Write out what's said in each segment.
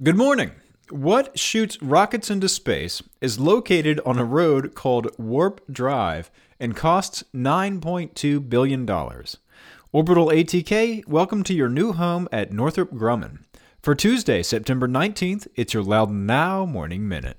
Good morning. What shoots rockets into space is located on a road called Warp Drive and costs $9.2 billion. Orbital ATK, welcome to your new home at Northrop Grumman. For Tuesday, September 19th, it's your Loudoun Now Morning Minute.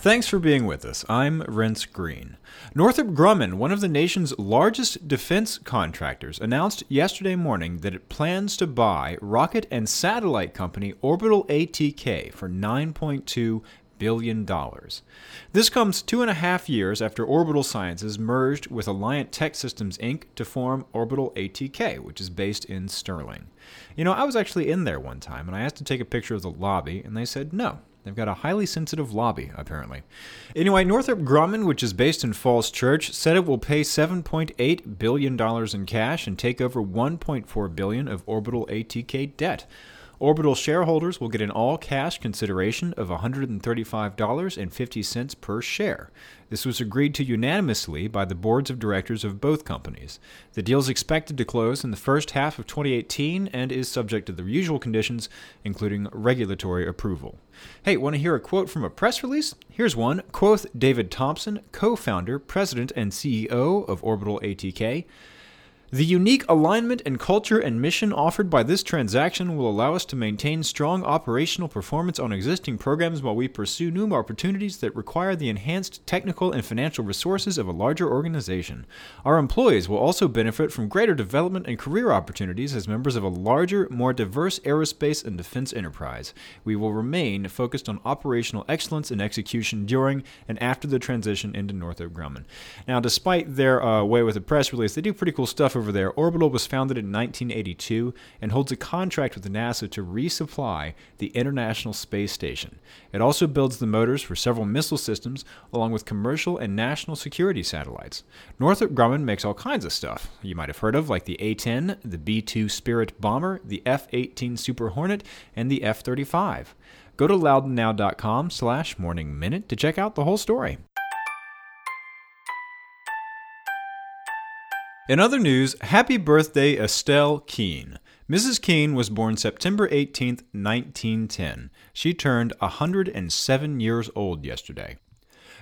Thanks for being with us. I'm Renss Greene. Northrop Grumman, one of the nation's largest defense contractors, announced yesterday morning that it plans to buy rocket and satellite company Orbital ATK for $9.2 billion. This comes two and a half years after Orbital Sciences merged with Alliant Techsystems Inc. to form Orbital ATK, which is based in Sterling. You know, I was actually in there one time and I asked to take a picture of the lobby, and they said no, They've got a highly sensitive lobby, apparently. Anyway, Northrop Grumman, which is based in Falls Church, said it will pay $7.8 billion in cash and take over 1.4 billion of Orbital ATK debt. Orbital shareholders will get an all cash consideration of $135.50 per share. This was agreed to unanimously by the boards of directors of both companies. The deal is expected to close in the first half of 2018 and is subject to the usual conditions, including regulatory approval. Hey, want to hear a quote from a press release? Here's one. Quoth David Thompson, co founder, president, and CEO of Orbital ATK. The unique alignment and culture and mission offered by this transaction will allow us to maintain strong operational performance on existing programs while we pursue new opportunities that require the enhanced technical and financial resources of a larger organization. Our employees will also benefit from greater development and career opportunities as members of a larger, more diverse aerospace and defense enterprise. We will remain focused on operational excellence and execution during and after the transition into Northrop Grumman. Now, despite their uh, way with the press release, they do pretty cool stuff over there. Orbital was founded in 1982 and holds a contract with NASA to resupply the International Space Station. It also builds the motors for several missile systems, along with commercial and national security satellites. Northrop Grumman makes all kinds of stuff you might have heard of, like the A 10, the B 2 Spirit bomber, the F 18 Super Hornet, and the F 35. Go to loudounnow.com slash morning minute to check out the whole story. In other news, happy birthday Estelle Keene. Mrs. Keene was born September 18, 1910. She turned 107 years old yesterday.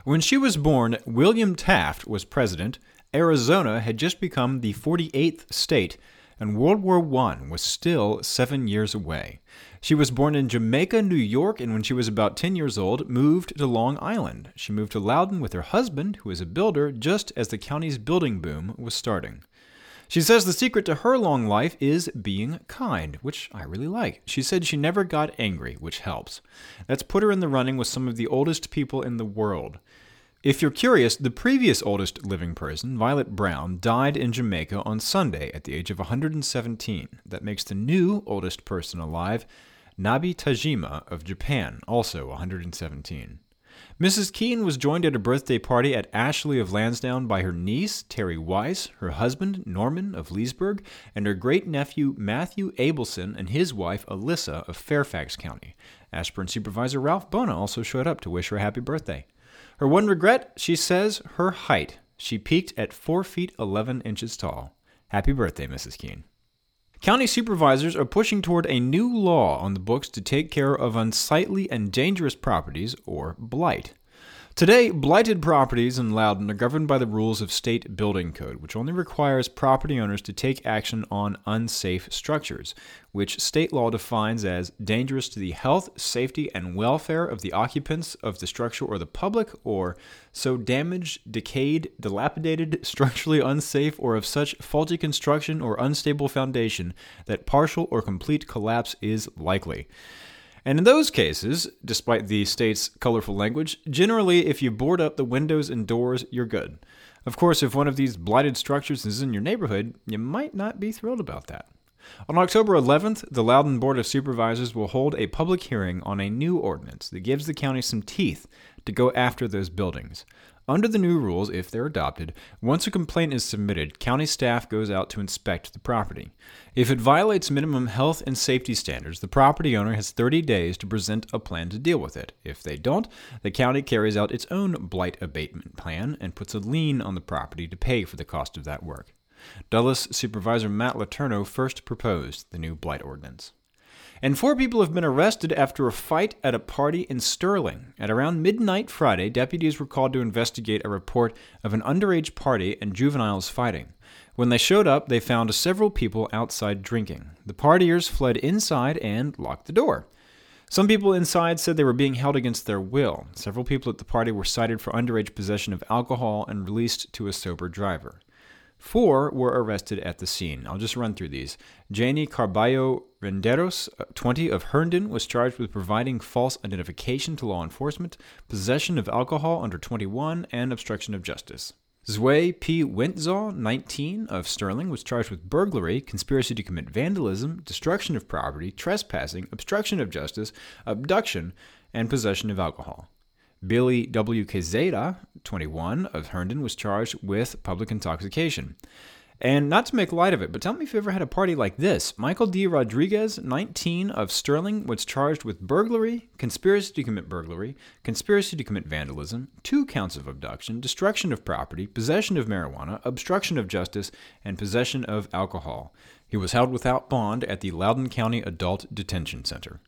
When she was born, William Taft was president. Arizona had just become the 48th state, and World War I was still seven years away. She was born in Jamaica, New York, and when she was about 10 years old, moved to Long Island. She moved to Loudoun with her husband, who is a builder, just as the county's building boom was starting. She says the secret to her long life is being kind, which I really like. She said she never got angry, which helps. That's put her in the running with some of the oldest people in the world. If you're curious, the previous oldest living person, Violet Brown, died in Jamaica on Sunday at the age of 117. That makes the new oldest person alive Nabi Tajima of Japan, also 117. Mrs. Keene was joined at a birthday party at Ashley of Lansdowne by her niece, Terry Weiss, her husband, Norman of Leesburg, and her great nephew, Matthew Abelson, and his wife, Alyssa of Fairfax County. Ashburn Supervisor Ralph Buona also showed up to wish her a happy birthday. Her one regret, she says, her height. She peaked at 4 feet 11 inches tall. Happy birthday, Mrs. Keene. County supervisors are pushing toward a new law on the books to take care of unsightly and dangerous properties, or blight. Today, blighted properties in Loudoun are governed by the rules of state building code, which only requires property owners to take action on unsafe structures, which state law defines as dangerous to the health, safety, and welfare of the occupants of the structure or the public, or so damaged, decayed, dilapidated, structurally unsafe, or of such faulty construction or unstable foundation that partial or complete collapse is likely. And in those cases, despite the state's colorful language, generally if you board up the windows and doors, you're good. Of course, if one of these blighted structures is in your neighborhood, you might not be thrilled about that. On October 11th, the Loudoun Board of Supervisors will hold a public hearing on a new ordinance that gives the county some teeth to go after those buildings. Under the new rules, if they're adopted, once a complaint is submitted, county staff goes out to inspect the property. If it violates minimum health and safety standards, the property owner has 30 days to present a plan to deal with it. If they don't, the county carries out its own blight abatement plan and puts a lien on the property to pay for the cost of that work. Dulles Supervisor Matt Letourneau first proposed the new blight ordinance. And four people have been arrested after a fight at a party in Sterling. At around midnight Friday, deputies were called to investigate a report of an underage party and juveniles fighting. When they showed up, they found several people outside drinking. The partiers fled inside and locked the door. Some people inside said they were being held against their will. Several people at the party were cited for underage possession of alcohol and released to a sober driver. Four were arrested at the scene. I'll just run through these. Janie Carballo Renderos, uh, 20 of Herndon, was charged with providing false identification to law enforcement, possession of alcohol under 21, and obstruction of justice. Zwei P. Wentzaw, 19, of Sterling, was charged with burglary, conspiracy to commit vandalism, destruction of property, trespassing, obstruction of justice, abduction, and possession of alcohol. Billy W. Quezada, 21, of Herndon, was charged with public intoxication. And not to make light of it, but tell me if you ever had a party like this. Michael D. Rodriguez, 19, of Sterling, was charged with burglary, conspiracy to commit burglary, conspiracy to commit vandalism, two counts of abduction, destruction of property, possession of marijuana, obstruction of justice, and possession of alcohol. He was held without bond at the Loudoun County Adult Detention Center.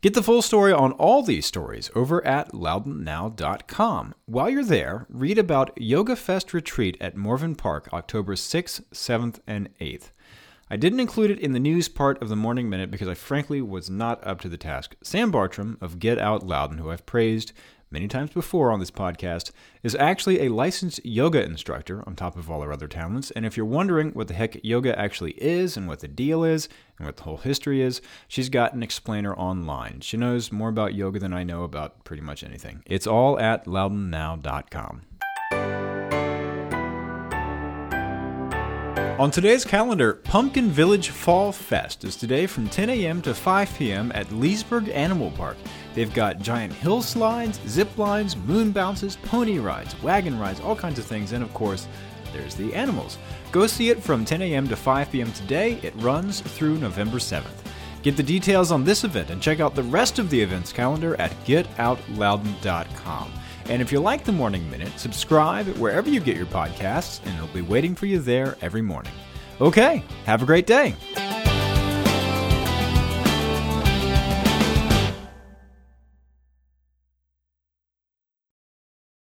Get the full story on all these stories over at loudounnow.com. While you're there, read about Yoga Fest Retreat at Morven Park, October 6th, 7th, and 8th. I didn't include it in the news part of the Morning Minute because I frankly was not up to the task. Sam Bartram of Get Out Loudoun, who I've praised many times before on this podcast, is actually a licensed yoga instructor on top of all her other talents. And if you're wondering what the heck yoga actually is and what the deal is and what the whole history is, she's got an explainer online. She knows more about yoga than I know about pretty much anything. It's all at loudounnow.com. On today's calendar, Pumpkin Village Fall Fest is today from 10 a.m. to 5 p.m. at Leesburg Animal Park. They've got giant hill slides, zip lines, moon bounces, pony rides, wagon rides, all kinds of things, and of course, there's the animals. Go see it from 10 a.m. to 5 p.m. today. It runs through November 7th. Get the details on this event and check out the rest of the events calendar at getoutloudoun.com. And if you like the Morning Minute, subscribe wherever you get your podcasts, and it'll be waiting for you there every morning. Okay, have a great day.